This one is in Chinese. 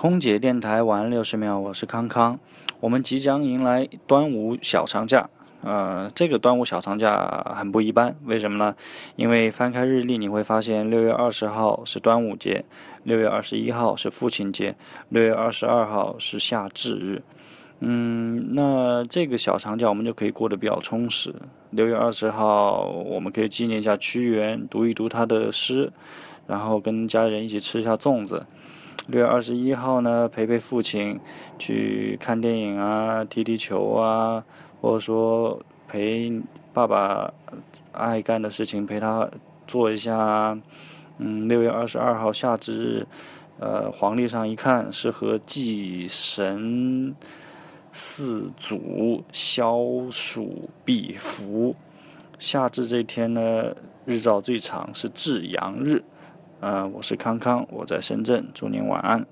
空姐电台晚六十秒，我是康康。我们即将迎来端午小长假，呃，这个端午小长假很不一般，为什么呢？因为翻开日历，你会发现六月二十号是端午节，六月二十一号是父亲节，六月二十二号是夏至日。嗯，那这个小长假我们就可以过得比较充实。六月二十号，我们可以纪念一下屈原，读一读他的诗，然后跟家人一起吃一下粽子。六月二十一号呢，陪陪父亲去看电影啊，踢踢球啊，或者说陪爸爸爱干的事情陪他做一下。嗯，六月二十二号夏至日，呃，黄历上一看是和祭神四祖消暑避伏。夏至这天呢，日照最长是至阳日。呃，我是康康，我在深圳，祝您晚安。